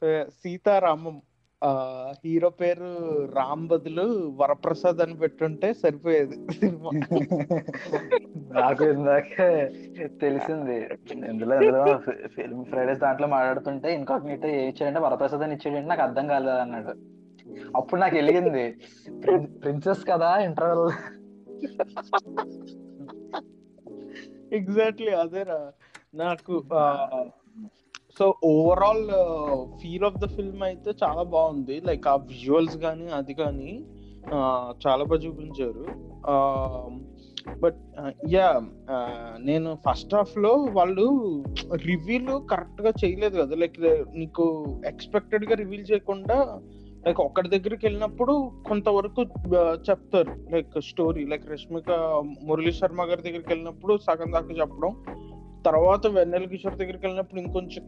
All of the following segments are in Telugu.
సో సీతారామం ఆ హీరో పేరు రామ్ బదులు వరప్రసాద్ అని పెట్టుంటే సరిపోయేది సినిమా. నాకు ఇందాక తెలిసింది. ఇందులో ఇందులో ఫిల్మ్ ఫ్రైడేస్ దాంట్లో మాట్లాడుతుంటే ఇన్కాగ్నిటో ఏ ఇచ్చాడంటే వరప్రసాద్ అని ఇచ్చాడంటే నాకు అర్థం కాలేదు అన్నాడు. అప్పుడు నాకు వెలిగింది ప్రిన్సెస్ కదా ఇంటర్వెల్. ఎగ్జాక్ట్లీ అదేరా. నాకు so overall feel of the film అయితే చాలా బాగుంది. లైక్ ఆ విజువల్స్ కానీ అది కానీ చాలా బాగా చూపించారు. బట్ యా నేను ఫస్ట్ హాఫ్లో వాళ్ళు రివీల్ కరెక్ట్గా చేయలేదు కదా. లైక్ నీకు ఎక్స్పెక్టెడ్గా రివీల్ చేయకుండా లైక్ ఒక్కడి దగ్గరికి వెళ్ళినప్పుడు కొంతవరకు చెప్తారు. Like story like Rashmika Murali Sharma గారి దగ్గరికి వెళ్ళినప్పుడు సగం దాకా చెప్పడం. తర్వాత వెన్నెల కిషోర్ దగ్గరికి వెళ్ళినప్పుడు ఇంకొంచెం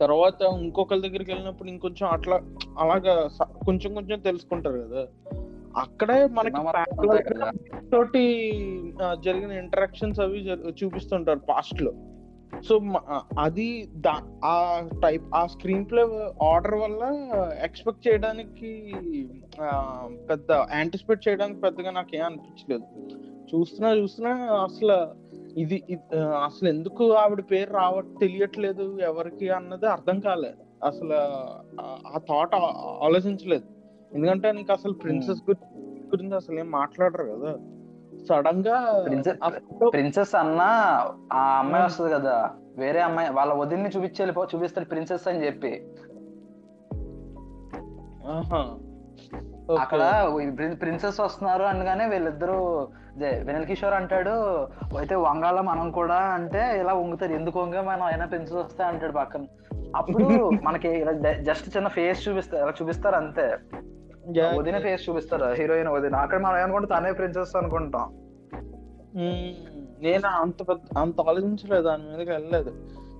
తర్వాత ఇంకొకరి దగ్గరికి వెళ్ళినప్పుడు ఇంకొంచెం అట్లా అలాగా కొంచెం కొంచెం తెలుసుకుంటారు కదా. అక్కడే మనకి తోటి జరిగిన ఇంటరాక్షన్స్ అవి చూపిస్తుంటారు పాస్ట్లో. సో అది ఆ టైప్ ఆ స్క్రీన్ ప్లే ఆర్డర్ వల్ల ఎక్స్పెక్ట్ చేయడానికి పెద్ద యాంటిసిపేట్ చేయడానికి పెద్దగా నాకు ఏం అనిపించలేదు. చూస్తున్నా చూస్తున్నా అసలు ఇది అసలు ఎందుకు ఆవిడ పేరు రావ తెలియట్లేదు ఎవరికి అన్నది అర్థం కాలే అసలు ఆ థాట్ ఆలోచించలేదు. ఎందుకంటే నీకు అసలు ప్రిన్సెస్ గురించి అసలు ఏం మాట్లాడరు కదా. సడన్గా ప్రిన్సెస్ అన్న ఆ అమ్మాయి వస్తుంది కదా. వేరే అమ్మాయి వాళ్ళ వదిలిని చూపించాలి చూపిస్తాడు ప్రిన్సెస్ అని చెప్పి. అక్కడ ప్రిన్సెస్ వస్తున్నారు అనగానే వీళ్ళిద్దరూ వినల్ కిషోర్ అంటాడు అయితే వంగాల మనం కూడా అంటే ఇలా వంగుతారు ఎందుకు వంగా మనం అయినా ప్రిన్సెస్ వస్తే అంటాడు పక్కన. అప్పుడు మనకి జస్ట్ చిన్న ఫేస్ చూపిస్తారు ఇలా చూపిస్తారు అంతే. వదిన ఫేస్ చూపిస్తారు హీరోయిన్ వదిన. అక్కడ మనం ఏమనుకుంటాం? తనే ప్రిన్సెస్ అనుకుంటాం. నేను అంత అంత ఆలోచించలేదు దాని మీదకి వెళ్ళలేదు.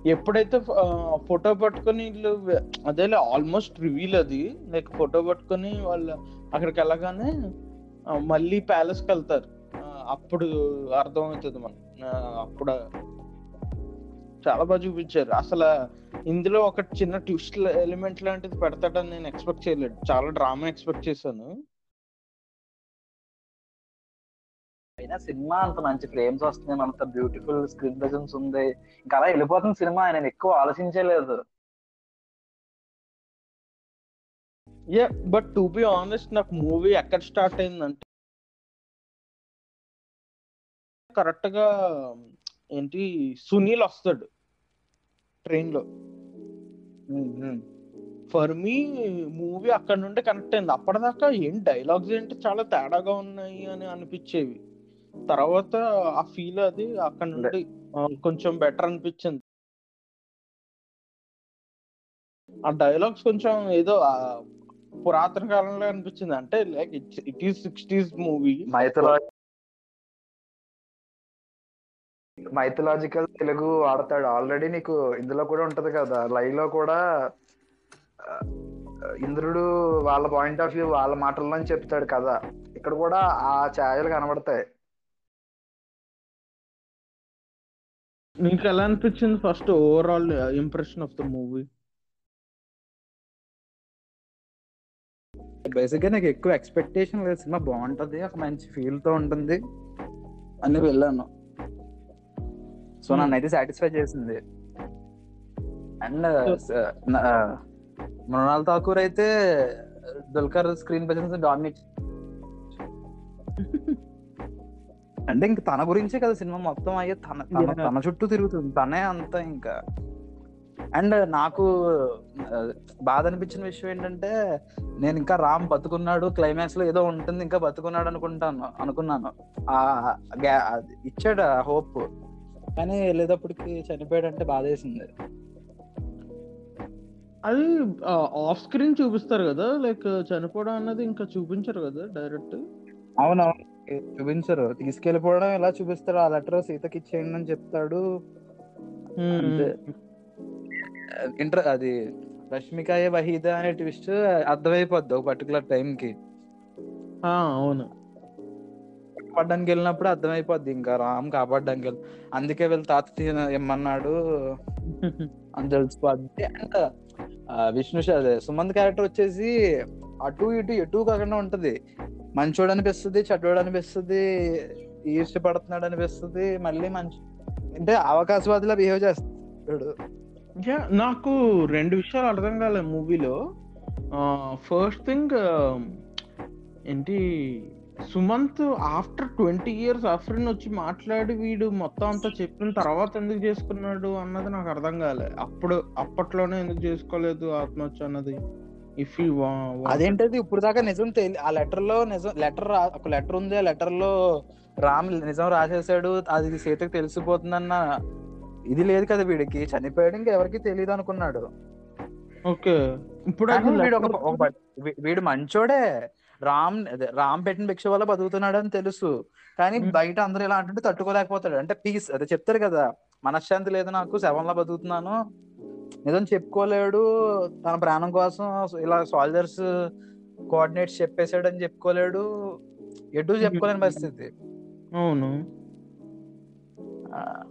ఎప్పుడైతే ఫోటో పట్టుకొని వీళ్ళు అదేలే ఆల్మోస్ట్ రివీల్ అది. లైక్ ఫోటో పట్టుకొని వాళ్ళు అక్కడికి వెళ్ళగానే మళ్ళీ ప్యాలెస్కి వెళ్తారు. అప్పుడు అర్థమవుతుంది మనం అప్పుడు చాలా బాగా చూపించారు. అసలు ఇందులో ఒక చిన్న ట్విస్ట్ ఎలిమెంట్ లాంటిది పెడతాడని నేను ఎక్స్పెక్ట్ చేయలేదు. చాలా డ్రామా ఎక్స్పెక్ట్ చేశాను. అయినా సినిమా అంత మంచి ఫ్రేమ్స్ వస్తున్నాయి. అంత బ్యూటిఫుల్ స్క్రీన్ ప్రెజెన్స్ ఉంది. ఇంకా అలా వెళ్ళిపోతుంది సినిమా నేను ఎక్కువ ఆలోచించలేదు. Yeah but to be honest నాకు మూవీ ఎక్కడ స్టార్ట్ అయిందంటే కరెక్ట్గా ఏంటి సునీల్ వస్తాడు ట్రైన్లో ఫర్ మీ మూవీ అక్కడ నుండి కనెక్ట్ అయింది. అప్పటిదాకా ఏం డైలాగ్స్ ఏంటి చాలా తేడాగా ఉన్నాయి అని అనిపించేవి. తర్వాత ఆ ఫీల్ అది అక్కడ నుండి కొంచెం బెటర్ అనిపించింది. ఆ డైలాగ్స్ కొంచెం ఏదో పురాతన కాలంలో అనిపించింది. అంటే like it is sixties movie mythological Telugu వాడతాడు. Already నీకు ఇందులో కూడా ఉంటది కదా. లైవ్లో కూడా ఇంద్రుడు వాళ్ళ పాయింట్ ఆఫ్ వ్యూ వాళ్ళ మాటల్లో చెప్తాడు కదా. ఇక్కడ కూడా ఆ ఛాయలు కనబడతాయి. నీకు ఎలా అనిపించింది first overall impression of the movie బేసిక్గా నాకు ఎక్కువ ఎక్స్పెక్టేషన్ లేదు. సినిమా బాగుంటది ఒక మంచి ఫీల్తో ఉంటుంది అని వెళ్ళాను. సో నన్ను అయితే సాటిస్ఫై చేసింది. అండ్ మృణాల్ ఠాకూర్ అయితే దుల్కర్ స్క్రీన్ ప్రెసెన్స్ డామినేట్ అంటే ఇంక తన గురించే కదా సినిమా మొత్తం అయ్యే తన తన చుట్టూ తిరుగుతుంది. తనే అంతా ఇంకా అండ్ నాకు బాధ అనిపించిన విషయం ఏంటంటే నేను ఇంకా రామ్ బతుకున్నాడు క్లైమాక్స్లో ఏదో ఉంటుంది ఇంకా బతుకున్నాడు అనుకుంటాను అనుకున్నాను. ఆ ఇచ్చాడు హోప్. కానీ వెళ్ళేటప్పటికి చనిపోయాడు అంటే బాధ వేసింది అది ఆఫ్ స్క్రీన్ చూపిస్తారు కదా లైక్ చనిపోవడం అన్నది ఇంకా చూపించరు కదా డైరెక్ట్ అవునవును చూపించరు. తీసుకెళ్ళిపోవడం ఎలా చూపిస్తారు ఆ లెటర్ సీతకి ఇచ్చేయండి అని చెప్తాడు. అంతే. ఇంటర్ అది రష్మికాయ వహీద అనే ట్విస్ట్ అర్థమైపోద్ది ఒక పర్టికులర్ టైం కి. అవును. కాపాడడానికి వెళ్ళినప్పుడు అర్థమైపోద్ది ఇంకా రామ్ కాపాడడానికి వెళ్ళి అందుకే వీళ్ళు తాత ఏమన్నాడు? అని తెలిసిపోద్ది. అండ్ విష్ణు అదే సుమంత్ క్యారెక్టర్ వచ్చేసి అటు ఇటు ఎటు కాకుండా ఉంటది. మంచోడు అనిపిస్తుంది చెడ్డోడు అనిపిస్తుంది ఈర్ష్యపడుతున్నాడు అనిపిస్తుంది మళ్ళీ మంచి అంటే అవకాశవాదిలా బిహేవ్ చేస్తాడు. యా నాకు రెండు విషయాలు అర్థం కాలేదు మూవీలో. ఫస్ట్ థింగ్ ఏంటి Sumanth after twenty years Afreen వచ్చి మాట్లాడి వీడు మొత్తం అంతా చెప్పిన తర్వాత ఎందుకు చేసుకున్నాడు అన్నది నాకు అర్థం కాలే. అప్పుడు అప్పట్లోనే ఎందుకు చేసుకోలేదు ఆత్మహత్య అన్నది. ఇఫ్ అదేంటది ఇప్పుడు దాకా నిజం తెలి ఆ లెటర్లో నిజం లెటర్ ఒక లెటర్ ఉంది ఆ లెటర్లో రామ్ నిజం రాసేసాడు అది సీతకు తెలిసిపోతుందన్న ఇది లేదు కదా వీడికి. చనిపోయాడు ఇంకా ఎవరికి తెలియదు అనుకున్నాడు. ఓకే. ఇప్పుడు వీడు ఒక వీడు మంచోడే. రామ్ రామ్ పెట్టిన భిక్ష వల్ల బతుకుతున్నాడు అని తెలుసు. కానీ. బయట అందరూ ఇలా అంటుంటే తట్టుకోలేకపోతాడు. అంటే పీస్ అదే చెప్తారు కదా. మనశ్శాంతి లేదు నాకు శవంలా బతుకుతున్నాను. నిజం చెప్పుకోలేడు. తన ప్రాణం కోసం ఇలా సోల్జర్స్ కోఆర్డినేట్స్ చెప్పేశాడు అని చెప్పుకోలేడు. ఎటు చెప్పుకోలేని పరిస్థితి. అవును. ఆ,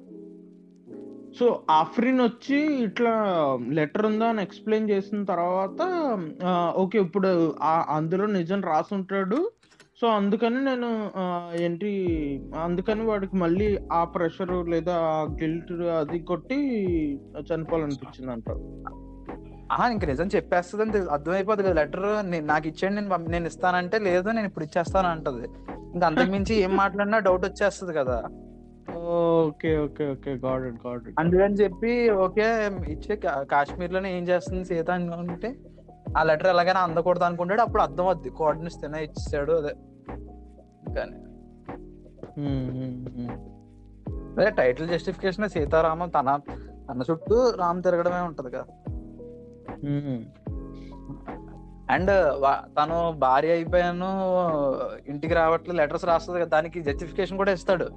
సో ఆఫ్రిన్ వచ్చి ఇట్లా లెటర్ ఉందా అని ఎక్స్ప్లెయిన్ చేసిన తర్వాత ఓకే ఇప్పుడు అందులో నిజం రాసుంటాడు సో అందుకని నేను ఏంటి అందుకని వాడికి మళ్ళీ ఆ ప్రెషర్ లేదా ఆ గిల్ట్ అది కొట్టి చనిపోవాలనిపించింది అంటారు ఆహా ఇంక నిజం చెప్పేస్తుంది అని అర్థమైపోతుంది కదా లెటర్ నాకు ఇచ్చేయండి నేను నేను ఇస్తానంటే లేదు నేను ఇప్పుడు ఇచ్చేస్తాను అంటది ఇంకా అంతకుమించి ఏం మాట్లాడినా డౌట్ వచ్చేస్తుంది కదా. Okay okay okay. Got it got it అందుకని చెప్పి ఓకే ఇచ్చే కాశ్మీర్లోనే ఏం చేస్తుంది సీత అనుకుంటే ఆ లెటర్ ఎలాగైనా అందకూడదు అనుకుంటాడు అప్పుడు అర్థం అవుద్ది. కోఆర్డినేట్స్ తినే ఇచ్చాడు అదే. కానీ అదే టైటిల్ జస్టిఫికేషన్ సీతారామం తన తన చుట్టూ రామ్ తిరగడమే ఉంటది కదా. అండ్ తను భార్య అయిపోయాను ఇంటికి రావట్లేదు లెటర్స్ రాస్తుంది కదా దానికి జస్టిఫికేషన్ కూడా ఇస్తాడు.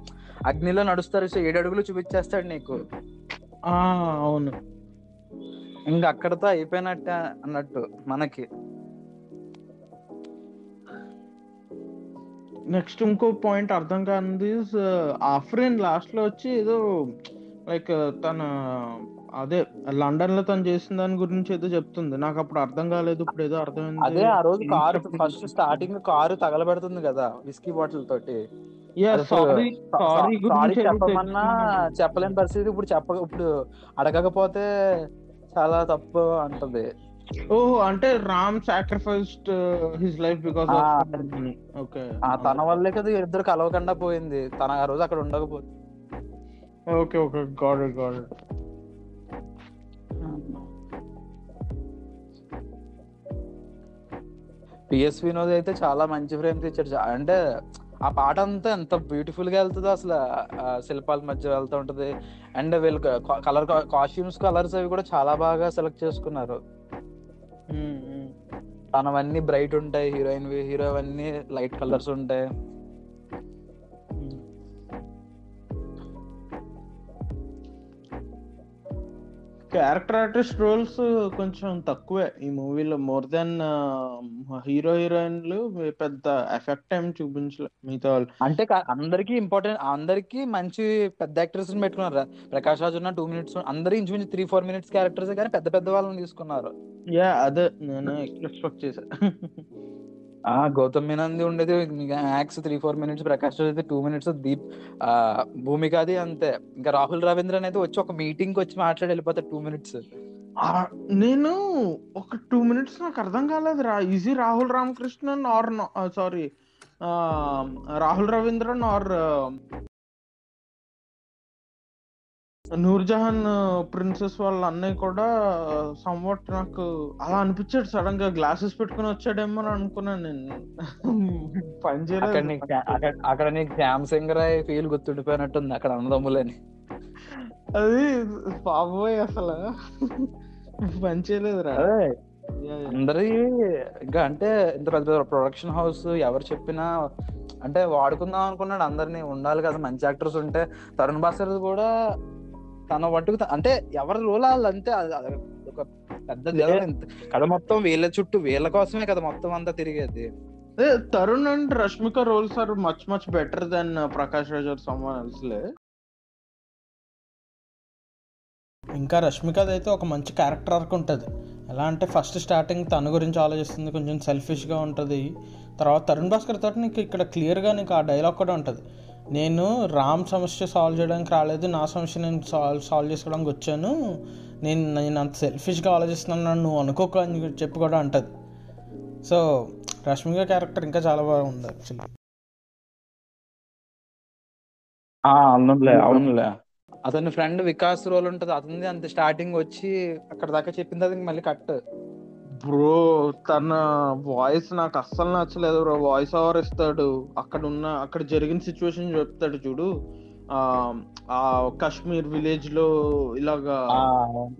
అగ్నిలో నడుస్తారు సో ఏడు అడుగులు చూపించేస్తాడు నీకు. అవును. ఇంకా అక్కడతో అయిపోయినట్టే అన్నట్టు మనకి. నెక్స్ట్ ఇంకో పాయింట్ అర్థం కానిది ఆఫ్రిన్ లాస్ట్లో వచ్చి ఏదో లైక్ తన అదే లండన్లో తను చేసిన దాని గురించి ఏదో చెప్తుంది. నాకు అప్పుడు అర్థం కాలేదు ఇప్పుడు ఏదో అర్థమైంది. అదే ఆ రోజు కారు? ఫస్ట్ స్టార్టింగ్ కారు తగలబెడుతుంది కదా విస్కీ బాటిల్ తోటి. చెప్పమన్నా. చెప్పలేని పరిస్థితి ఇప్పుడు చెప్ప ఇప్పుడు అడగకపోతే చాలా తప్పు అంటది. ఓహో అంటే Ram sacrificed his life because okay ఆ తన వల్లే కదా ఇద్దరు కలవకుండా పోయింది. తన ఆ రోజు అక్కడ ఉండకపోతే okay okay got it got it PS Vinod అయితే చాలా మంచి ఫ్రేమ్ తెచ్చాడు. చా- అంటే ఆ పాట అంతా ఎంత బ్యూటిఫుల్గా వెళ్తుందో అసలు శిల్పాల మధ్య వెళ్తూ ఉంటది. అండ్ వీళ్ళు కలర్ కాస్ట్యూమ్స్ కలర్స్ అవి కూడా చాలా బాగా సెలెక్ట్ చేసుకున్నారు. తనవన్నీ బ్రైట్ ఉంటాయి హీరోయిన్ హీరో అవన్నీ లైట్ కలర్స్ ఉంటాయి. క్యారెక్టర్ ఆర్టిస్ట్ రోల్స్ కొంచెం తక్కువే. ఈ మూవీలో మోర్ దెన్ హీరో హీరోయిన్లు పెద్ద ఎఫెక్ట్ ఏం చూపించలే మిగతా వాళ్ళు. అంటే అందరికీ ఇంపార్టెంట్ అందరికీ మంచి పెద్ద యాక్టర్స్ పెట్టుకున్నారు ప్రకాష్ రాజ్ ఉన్న టూ మినిట్స్ అందరూ ఇంచుమించు త్రీ ఫోర్ మినిట్స్ క్యారెక్టర్స్ కానీ పెద్ద పెద్ద వాళ్ళని తీసుకున్నారు. యా అదే నేను ఎక్స్పెక్ట్ చేశా. ఆ గౌతమ్ మీనంది ఉండేది max three four minutes Prakash Raj అయితే టూ మినిట్స్ దీప్ ఆ భూమికది అంతే. ఇంకా రాహుల్ రవీంద్రన్ అయితే వచ్చి ఒక మీటింగ్ వచ్చి మాట్లాడి వెళ్ళిపోతాడు టూ మినిట్స్ నేను ఒక టూ మినిట్స్ నాకు అర్థం కాలేదు రా. Easy Rahul Ramakrishnan or sorry Rahul Ravindran or Noorjahan princess వాళ్ళ అన్నయ్య కూడా సంవాట్ నాకు అలా అనిపించాడు సడన్గా గ్లాసెస్ పెట్టుకుని వచ్చాడేమో అని అనుకున్నాను నేను. పని అక్కడ చేయలేదు. అక్కడ నీకు శ్యామ్ సింగ్ రాయ్ ఫీల్ గుర్తుండిపోయినట్టుంది అక్కడ అన్నదమ్ములని. అది బాబోయ్ అసలు. పని చేయలేదురా. అందరి ఇంకా అంటే ఇంత పెద్ద ప్రొడక్షన్ హౌస్ ఎవరు చెప్పినా అంటే వాడుకుందాం అనుకున్నాడు అందరినీ. ఉండాలి కదా మంచి యాక్టర్స్ ఉంటే. తరుణ్ భాస్కర్ కూడా తన వంటుకు త- అంటే ఎవరి రోల్ వాళ్ళు అంతే ఒక పెద్ద కథ మొత్తం వీళ్ళ చుట్టూ వీళ్ళ కోసమే కదా మొత్తం అంతా తిరిగేది. Tarun and Rashmika roles are much much better then Prakash Raj or someone else లే. ఇంకా రష్మికది అయితే ఒక మంచి క్యారెక్టర్ ఆర్క్ ఉంటుంది. ఎలా అంటే ఫస్ట్ స్టార్టింగ్ తన గురించి ఆలోచిస్తుంది కొంచెం సెల్ఫిష్గా ఉంటుంది. తర్వాత తరుణ్ భాస్కర్ తోటి నీకు ఇక్కడ క్లియర్గా నీకు ఆ డైలాగ్ కూడా ఉంటుంది. నేను రామ్ సమస్య సాల్వ్ చేయడానికి రాలేదు నా సమస్య నేను సాల్వ్ సాల్వ్ చేసుకోవడానికి వచ్చాను. నేను నేను అంత సెల్ఫిష్గా ఆలోచిస్తున్నాను నువ్వు అనుకోకు అని చెప్పి కూడా అంటుంది. సో రష్మిక క్యారెక్టర్ ఇంకా చాలా బాగుంది యాక్చువల్లీ ఆ, అవునులే అవునులే. అతని ఫ్రెండ్ వికాస్ రోల్ ఉంటది అతనిది అంత స్టార్టింగ్ వచ్చి అక్కడ దాకా చెప్పింది అది మళ్ళీ కట్ బ్రో తన వాయిస్ నాకు అస్సలు నచ్చలేదు బ్రో. వాయిస్ ఓవర్ ఇస్తాడు. అక్కడ ఉన్న అక్కడ జరిగిన సిచ్యువేషన్ చెప్తాడు చూడు. ఆ ఆ కాశ్మీర్ విలేజ్లో ఇలాగా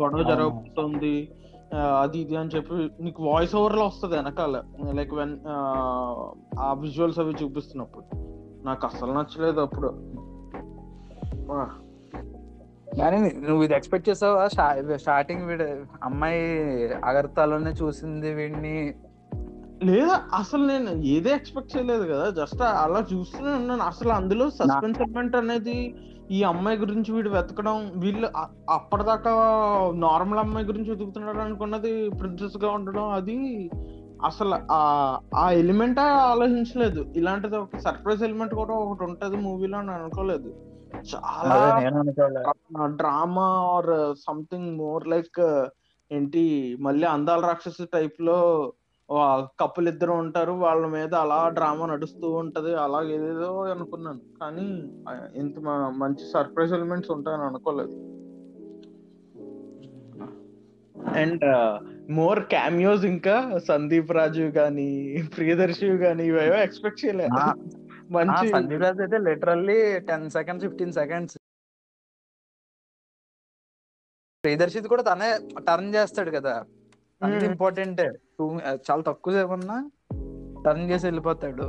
గొడవ జరగబోతుంది అది ఇది అని చెప్పి నీకు వాయిస్ ఓవర్లో వస్తుంది వెనకాల. లైక్ వెన్ ఆ విజువల్స్ అవి చూపిస్తున్నప్పుడు. నాకు అస్సలు నచ్చలేదు అప్పుడు. కానీ నువ్వు ఇది ఎక్స్పెక్ట్ చేసావా? స్టార్టింగ్ వీడు అమ్మాయి అగర్తాలోనే చూసింది వీడిని. లేదా? అసలు నేను ఏదే ఎక్స్పెక్ట్ చేయలేదు కదా. జస్ట్ అలా చూస్తూనే ఉన్నాను. అసలు అందులో సస్పెన్స్ ఎలిమెంట్ అనేది ఈ అమ్మాయి గురించి వీడు వెతకడం వీళ్ళు అప్పటిదాకా నార్మల్ అమ్మాయి గురించి వెతుకుతున్నాడు అనుకున్నది ప్రిన్సెస్గా ఉండడం అది అసలు ఆ ఆ ఎలిమెంట్ ఆలోచించలేదు. ఇలాంటిది ఒక సర్ప్రైజ్ ఎలిమెంట్ కూడా ఒకటి ఉంటది మూవీలో అని అనుకోలేదు. చాలా drama or something more like ఏంటి మళ్ళీ అందాల రాక్షసు టైప్లో కప్పులు ఇద్దరు ఉంటారు. వాళ్ళ మీద అలా డ్రామా నడుస్తూ ఉంటది. అలా ఏదేదో అనుకున్నాను. కానీ ఇంత మంచి సర్ప్రైజ్ ఎలిమెంట్స్ ఉంటాయని అనుకోలేదు. అండ్ మోర్ క్యామియోస్ ఇంకా సందీప్ రాజు గాని ప్రియదర్శి గాని ఇవేవో ఎక్స్పెక్ట్ చేయలేదు మంచి సంజయ్ రాజ్ అయితే literally ten seconds fifteen seconds. ప్రియదర్శిది కూడా తనే టర్న్ చేస్తాడు కదా. అంత. ఇంపార్టెంట్. చాలా తక్కువ సేపు ఉన్నా టర్న్ చేసి వెళ్ళిపోతాడు.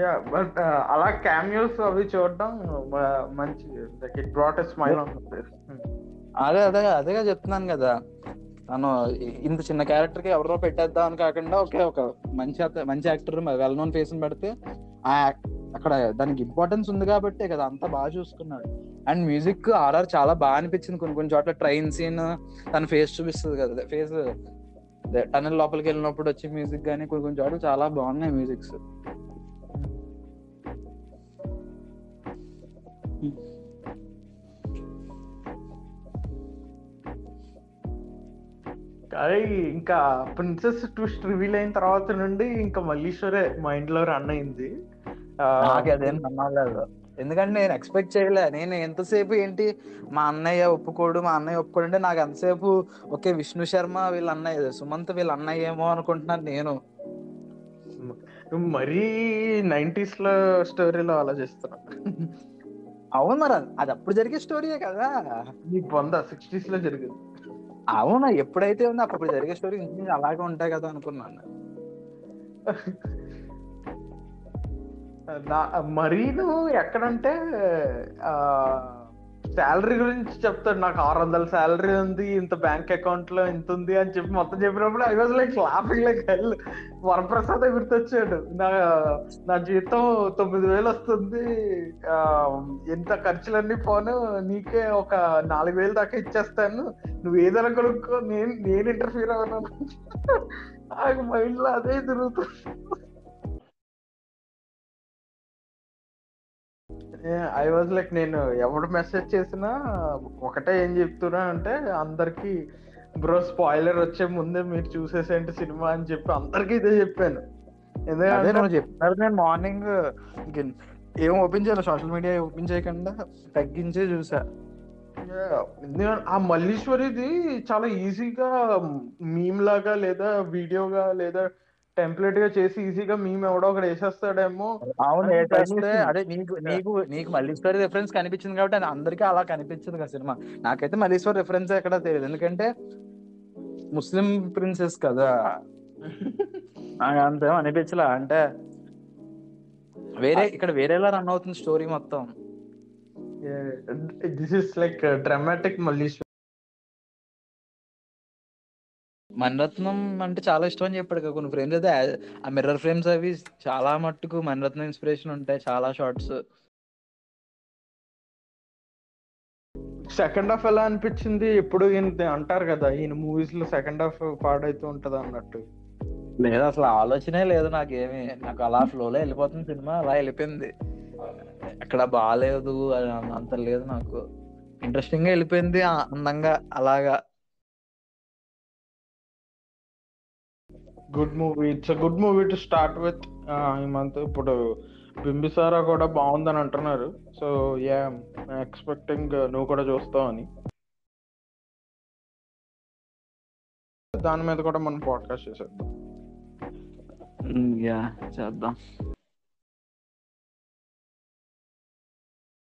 యా బట్ అలా క్యామియోస్ అవి చూడడం మంచి ఇట్ బ్రాట్ స్మైల్ అదే అదే అదేగా చెప్తున్నాను కదా. తను ఇంత చిన్న క్యారెక్టర్కి ఎవరో పెట్టేద్దాం అని కాకుండా ఒకే ఒక మంచి మంచి యాక్టర్ వెల్ నోన్ ఫేస్ పెడితే ఆ అక్కడ దానికి ఇంపార్టెన్స్ ఉంది కాబట్టి కదా అంతా బాగా చూసుకున్నాడు. అండ్ మ్యూజిక్ ఆర్ఆర్ చాలా బాగా అనిపించింది కొన్ని కొన్ని చోట్ల. ట్రైన్ సీన్ తన ఫేస్ చూపిస్తుంది కదా ఫేస్ టనల్ లోపలికి వెళ్ళినప్పుడు వచ్చే మ్యూజిక్ కానీ కొన్ని కొన్ని చోట్ల చాలా బాగున్నాయి మ్యూజిక్స్ కానీ ఇంకా ప్రిన్సెస్ ట్విస్ట్ రివీల్ అయిన తర్వాత నుండి ఇంకా మల్లీశ్వరే మైండ్లో రన్ అయింది. నాకు అదేం నమ్మలేదు ఎందుకంటే నేను ఎక్స్పెక్ట్ చేయలే. నేను ఎంతసేపు ఏంటి మా అన్నయ్య ఒప్పుకోడు మా అన్నయ్య ఒప్పుకోడు అంటే నాకు ఎంతసేపు ఓకే విష్ణు శర్మ వీళ్ళ అన్నయ్య సుమంత్ వీళ్ళ అన్నయ్య ఏమో అనుకుంటున్నాను నేను. మరీ నైన్టీస్లో స్టోరీలో ఆలోచిస్తున్నా అవును మరి అది- అది అప్పుడు జరిగే స్టోరీయే కదా. వంద సిక్స్టీస్లో జరిగింది. అవునా ఎప్పుడైతే ఉందో అప్పుడు జరిగే స్టోరీ అలాగే ఉంటాయి కదా అనుకున్నాను నా మరీను ఎక్కడంటే శాలరీ గురించి చెప్తాడు. నాకు ఆరు వందల శాలరీ ఉంది ఇంత బ్యాంక్ అకౌంట్లో ఇంత ఉంది అని చెప్పి మొత్తం చెప్పినప్పుడు I was like laughing like hell Varaprasad గుర్తొచ్చాడు. నా నా జీతం తొమ్మిది వేలు వస్తుంది. ఎంత ఖర్చులన్నీ పోను నీకే ఒక నాలుగు వేలు దాకా ఇచ్చేస్తాను. నువ్వు ఏదైనా కొనుక్కో నేను నేను ఇంటర్ఫీర్ అవ్వను. నాకు మైండ్లో అదే తిరుగుతుంది. ఐ వాజ్ లైక్ నేను ఎవడు మెసేజ్ చేసినా ఒకటే ఏం చెప్తున్నా అంటే అందరికి బ్రో స్పాయిలర్ వచ్చే ముందే మీరు చూసేసేంటి సినిమా అని చెప్పి అందరికి ఇదే చెప్పాను. ఎందుకంటే చెప్పినారు నేను మార్నింగ్ ఏం ఓపెన్ చేయాలి? సోషల్ మీడియా ఓపెన్ చేయకుండా తగ్గించే చూసా. ఆ మల్లీశ్వరిది చాలా ఈజీగా మీమ్ లాగా లేదా వీడియోగా లేదా టెంప్లెట్గా చేసి ఈజీగా మీమ్ ఎవడో ఒకటి వేసేస్తాడేమో అవును. అదే నీకు నీకు నీకు మల్లీశ్వరి రిఫరెన్స్ కనిపించింది కాబట్టి అది అందరికీ అలా కనిపించదు కదా సినిమా. నాకైతే మల్లీశ్వరి రిఫరెన్స్ ఎక్కడ తెలియదు. ఎందుకంటే ముస్లిం ప్రిన్సెస్ కదా. అంతేం అనిపించలే. అంటే వేరే ఇక్కడ వేరేలా రన్ అవుతుంది స్టోరీ మొత్తం. This is like dramatic Malliswari Mani Ratnam అంటే చాలా ఇష్టం అని చెప్పాడు కదా కొన్ని ఫ్రేమ్స్ అయితే ఆ మిర్రర్ ఫ్రేమ్స్ అవి చాలా మట్టుకు మణిరత్నం ఇన్స్పిరేషన్ ఉంటాయి చాలా షార్ట్స్ సెకండ్ హాఫ్ ఎలా అనిపించింది? ఎప్పుడు ఈయన అంటారు కదా ఈయన మూవీస్లో సెకండ్ హాఫ్ పాడైతూ ఉంటది అన్నట్టు. లేదు అసలు ఆలోచనే లేదు నాకేమి. నాకు అలా ఫ్లోలో వెళ్ళిపోతుంది సినిమా అలా వెళ్ళిపోయింది. ఎక్కడ బాగాలేదు అని అంత లేదు నాకు. ఇంట్రెస్టింగ్గా వెళ్ళిపోయింది అందంగా అలాగా. Good movie. It's good movie to start with ఈ మంత్ ఇప్పుడు బింబిసారా కూడా బాగుందని అంటున్నారు. సో యా ఎక్స్పెక్టింగ్ నువ్వు కూడా చూస్తావు అని. దాని మీద కూడా మనం పాడ్కాస్ట్ చేసేద్దాం. Mm, యా చేద్దాం.